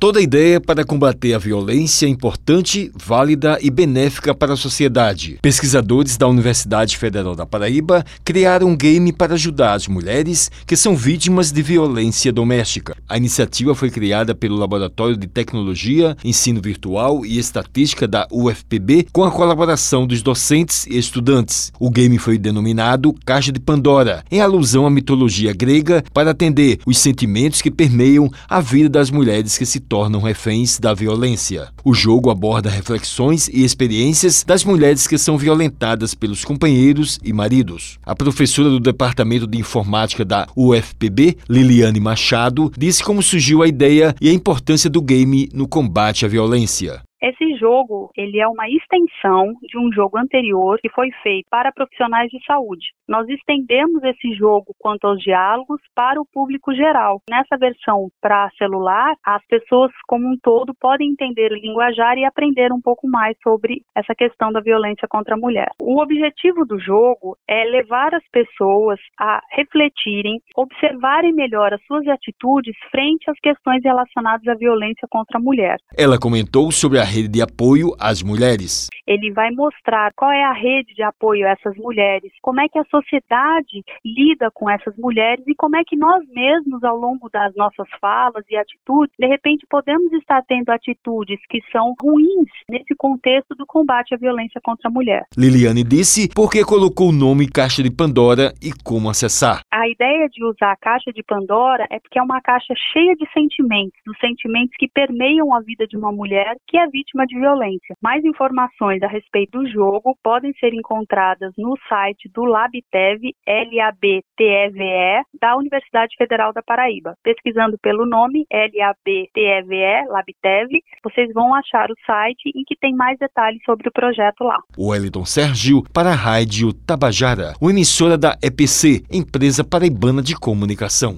Toda ideia para combater a violência é importante, válida e benéfica para a sociedade. Pesquisadores da Universidade Federal da Paraíba criaram um game para ajudar as mulheres que são vítimas de violência doméstica. A iniciativa foi criada pelo Laboratório de Tecnologia, Ensino Virtual e Estatística da UFPB com a colaboração dos docentes e estudantes. O game foi denominado Caixa de Pandora, em alusão à mitologia grega para atender os sentimentos que permeiam a vida das mulheres que se tornam reféns da violência. O jogo aborda reflexões e experiências das mulheres que são violentadas pelos companheiros e maridos. A professora do Departamento de Informática da UFPB, Liliane Machado, disse como surgiu a ideia e a importância do game no combate à violência. Esse jogo, ele é uma extensão de um jogo anterior que foi feito para profissionais de saúde. Nós estendemos esse jogo quanto aos diálogos para o público geral. Nessa versão para celular, as pessoas como um todo podem entender o linguajar e aprender um pouco mais sobre essa questão da violência contra a mulher. O objetivo do jogo é levar as pessoas a refletirem, observarem melhor as suas atitudes frente às questões relacionadas à violência contra a mulher. Ela comentou sobre a rede de apoio às mulheres. Ele vai mostrar qual é a rede de apoio a essas mulheres, como é que a sociedade lida com essas mulheres e como é que nós mesmos, ao longo das nossas falas e atitudes, de repente podemos estar tendo atitudes que são ruins nesse contexto do combate à violência contra a mulher. Liliane disse por que colocou o nome Caixa de Pandora e como acessar. A ideia de usar a Caixa de Pandora é porque é uma caixa cheia de sentimentos, dos sentimentos que permeiam a vida de uma mulher que é vítima de violência. Mais informações a respeito do jogo podem ser encontradas no site do LabTEV, L-A-B-T-E-V-E, da Universidade Federal da Paraíba. Pesquisando pelo nome L-A-B-T-E-V-E, LabTEV, vocês vão achar o site em que tem mais detalhes sobre o projeto lá. Wellington Sérgio para a Rádio Tabajara, uma emissora da EPC, Empresa Paraibana de Comunicação.